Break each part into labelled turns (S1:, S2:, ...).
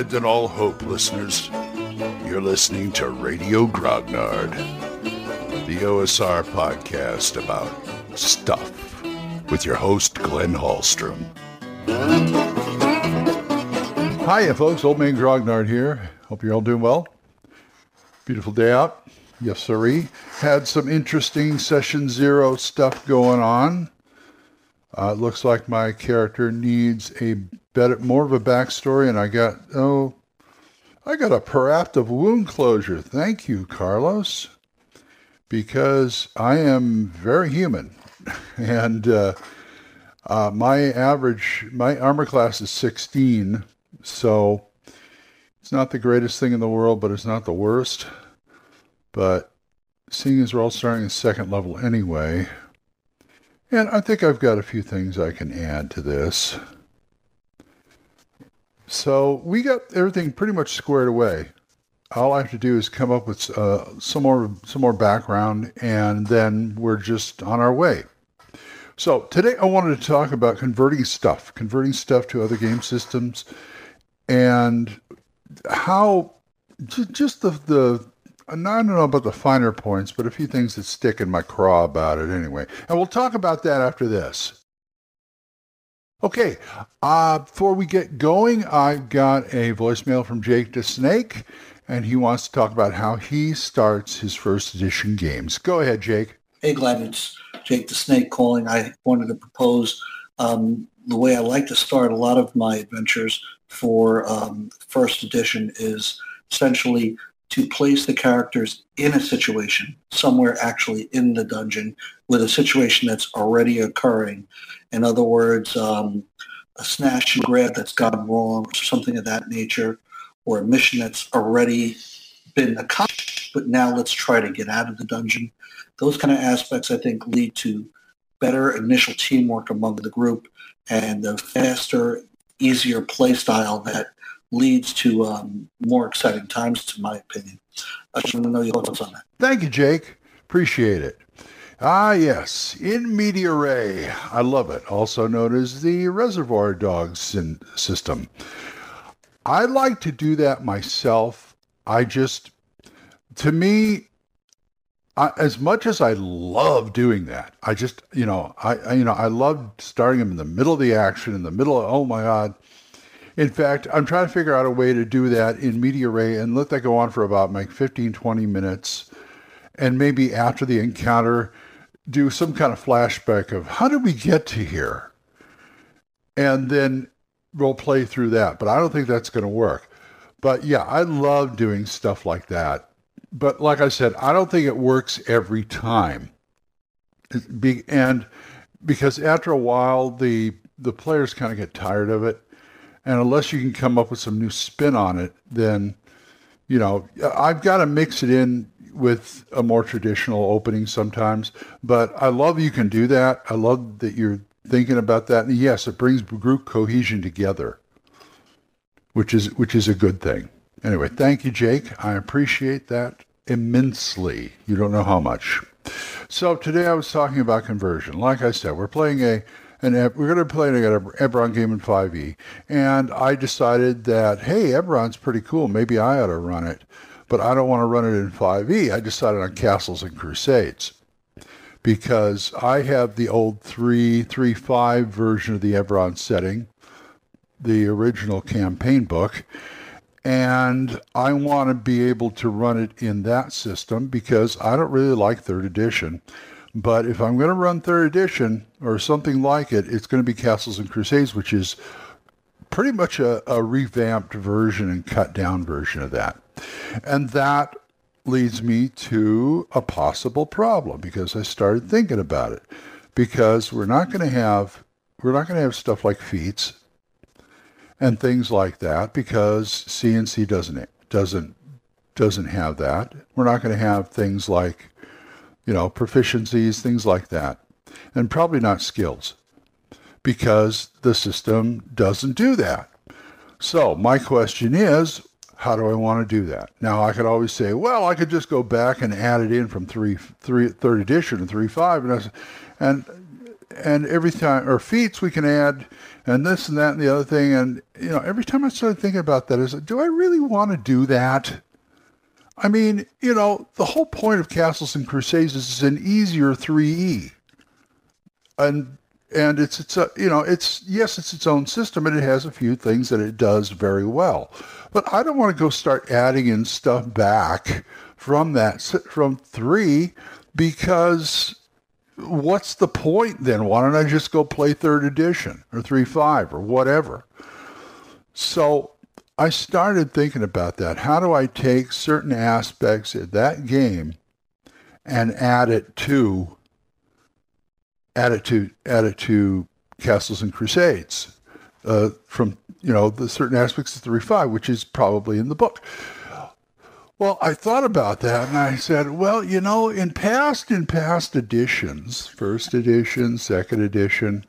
S1: Abandon all hope, listeners. You're listening to Radio Grognard, the OSR podcast about stuff with your host, Glenn Hallstrom. Hiya, folks. Old Man Grognard here. Hope you're all doing well. Beautiful day out. Yes, sirree. Had some interesting session zero stuff going on. Uh, it looks like my character needs a better, more of a backstory, and I got oh, I got a proactive wound closure. Thank you, Carlos, because I am very human, and uh, uh, my average, my armor class is 16, so it's not the greatest thing in the world, but it's not the worst. But seeing as we're all starting at second level anyway, and I think I've got a few things I can add to this. So we got everything pretty much squared away. All I have to do is come up with uh, some more some more background, and then we're just on our way. So today I wanted to talk about converting stuff, converting stuff to other game systems, and how just the the I don't know about the finer points, but a few things that stick in my craw about it anyway. And we'll talk about that after this. Okay, uh, before we get going, I've got a voicemail from Jake the Snake, and he wants to talk about how he starts his first edition games. Go ahead, Jake.
S2: Hey, Glenn, it's Jake the Snake calling. I wanted to propose um, the way I like to start a lot of my adventures for um, first edition is essentially to place the characters in a situation somewhere actually in the dungeon with a situation that's already occurring. In other words, um, a snatch and grab that's gone wrong or something of that nature, or a mission that's already been accomplished, but now let's try to get out of the dungeon. Those kind of aspects, I think, lead to better initial teamwork among the group and a faster, easier play style that leads to um, more exciting times, to my opinion. I just want to know your thoughts on that.
S1: Thank you, Jake. Appreciate it. Ah, yes, in medias res. I love it, also known as the reservoir dogs system. I like to do that myself. I just, to me, I, as much as I love doing that, I just, you know, I, I, you know, I love starting them in the middle of the action, in the middle of, oh my God, in fact, I'm trying to figure out a way to do that in medias res and let that go on for about like 15, 20 minutes. And maybe after the encounter, do some kind of flashback of how did we get to here? And then role play through that. But I don't think that's going to work. But yeah, I love doing stuff like that. But like I said, I don't think it works every time. And because after a while, the the players kind of get tired of it and unless you can come up with some new spin on it, then, you know, I've got to mix it in with a more traditional opening sometimes. But I love you can do that. I love that you're thinking about that. And yes, it brings group cohesion together, which is which is a good thing. Anyway, thank you, Jake. I appreciate that immensely. You don't know how much. So today I was talking about conversion. Like I said, we're playing a and we're going to play an Eberron game in 5e. And I decided that, hey, Eberron's pretty cool. Maybe I ought to run it. But I don't want to run it in 5e. I decided on Castles and Crusades because I have the old 3, 3, 5 version of the Eberron setting, the original campaign book. And I want to be able to run it in that system because I don't really like third edition. But if I'm going to run third edition or something like it, it's going to be Castles and Crusades, which is pretty much a, a revamped version and cut down version of that. And that leads me to a possible problem because I started thinking about it. Because we're not going to have we're not going to have stuff like feats and things like that because CNC doesn't doesn't doesn't have that. We're not going to have things like you know, proficiencies, things like that. And probably not skills because the system doesn't do that. So my question is, how do I want to do that? Now I could always say, well, I could just go back and add it in from three, three, third edition to three five, and I, and and every time or feats we can add and this and that and the other thing and you know every time i started thinking about that is do i really want to do that i mean you know the whole point of castles and crusades is an easier 3e and and it's it's a, you know it's yes it's its own system and it has a few things that it does very well but i don't want to go start adding in stuff back from that from 3 because what's the point then? Why don't I just go play third edition or 3.5 or whatever? So I started thinking about that. How do I take certain aspects of that game and add it to add it to add it to Castles and Crusades uh, from you know the certain aspects of 3.5, which is probably in the book. Well, I thought about that and I said, well, you know, in past in past editions, first edition, second edition,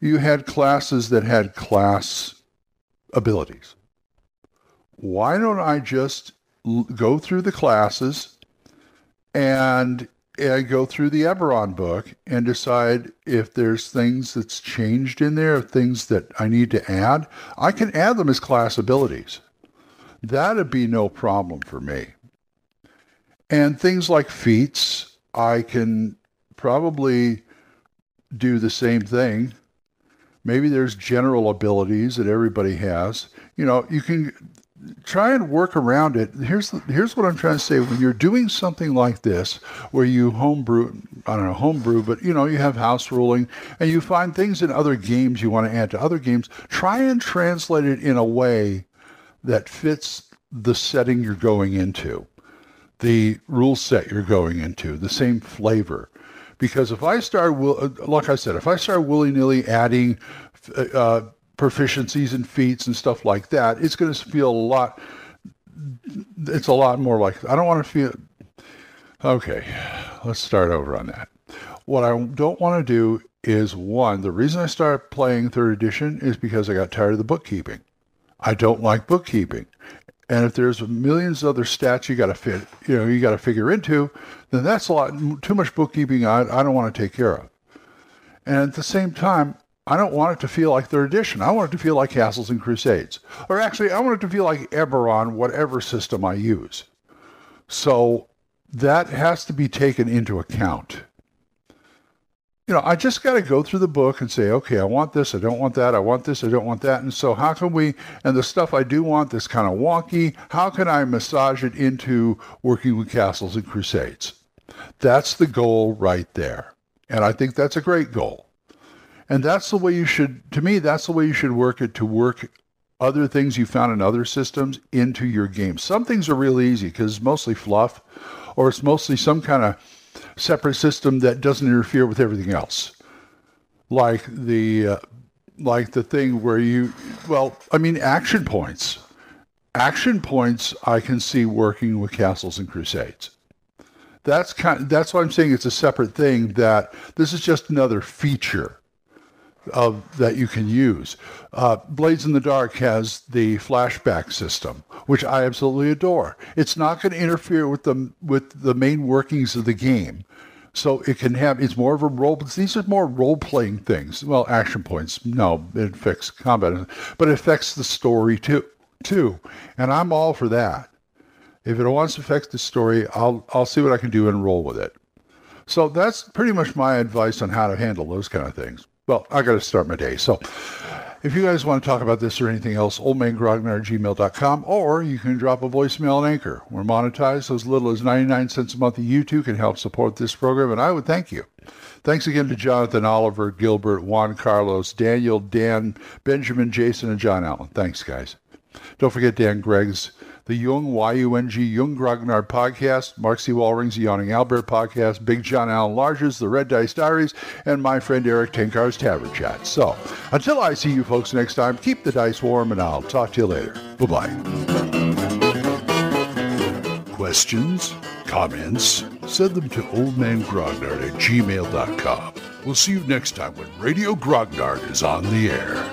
S1: you had classes that had class abilities. Why don't I just go through the classes and and go through the Eberron book and decide if there's things that's changed in there, things that I need to add. I can add them as class abilities. That'd be no problem for me. And things like feats, I can probably do the same thing. Maybe there's general abilities that everybody has. You know, you can try and work around it. Here's here's what I'm trying to say. When you're doing something like this, where you homebrew, I don't know, homebrew, but you know, you have house ruling, and you find things in other games you want to add to other games. Try and translate it in a way that fits the setting you're going into, the rule set you're going into, the same flavor. Because if I start, like I said, if I start willy nilly adding uh, proficiencies and feats and stuff like that, it's going to feel a lot. It's a lot more like I don't want to feel. Okay, let's start over on that. What I don't want to do is one. The reason I started playing third edition is because I got tired of the bookkeeping. I don't like bookkeeping. And if there's millions of other stats you got to fit, you know, you got to figure into, then that's a lot too much bookkeeping. I, I don't want to take care of. And at the same time, I don't want it to feel like third edition. I want it to feel like Castles and Crusades, or actually, I want it to feel like Eberron, whatever system I use. So that has to be taken into account you know, I just got to go through the book and say, okay, I want this, I don't want that, I want this, I don't want that. And so, how can we, and the stuff I do want, this kind of wonky, how can I massage it into working with castles and crusades? That's the goal right there. And I think that's a great goal. And that's the way you should, to me, that's the way you should work it to work other things you found in other systems into your game. Some things are real easy because it's mostly fluff or it's mostly some kind of separate system that doesn't interfere with everything else. Like the uh, like the thing where you well, I mean action points. Action points I can see working with castles and crusades. That's kind that's why I'm saying it's a separate thing that this is just another feature of that you can use. Uh, Blades in the Dark has the flashback system, which I absolutely adore. It's not going to interfere with the with the main workings of the game. So it can have it's more of a role these are more role playing things. Well, action points, no, it affects combat, but it affects the story too too. And I'm all for that. If it wants to affect the story, I'll I'll see what I can do and roll with it. So that's pretty much my advice on how to handle those kind of things. Well, I got to start my day. So if you guys want to talk about this or anything else, oldmangrognard at gmail.com, or you can drop a voicemail on Anchor. We're monetized so as little as 99 cents a month. You too can help support this program, and I would thank you. Thanks again to Jonathan, Oliver, Gilbert, Juan Carlos, Daniel, Dan, Benjamin, Jason, and John Allen. Thanks, guys. Don't forget Dan Gregg's the Yung, Y-U-N-G, Yung Grognard podcast, Mark C. Wallring's Yawning Albert podcast, Big John Allen Large's The Red Dice Diaries, and my friend Eric Tenkar's Tavern Chat. So, until I see you folks next time, keep the dice warm, and I'll talk to you later. Bye-bye. Questions? Comments? Send them to oldmangrognard at gmail.com. We'll see you next time when Radio Grognard is on the air.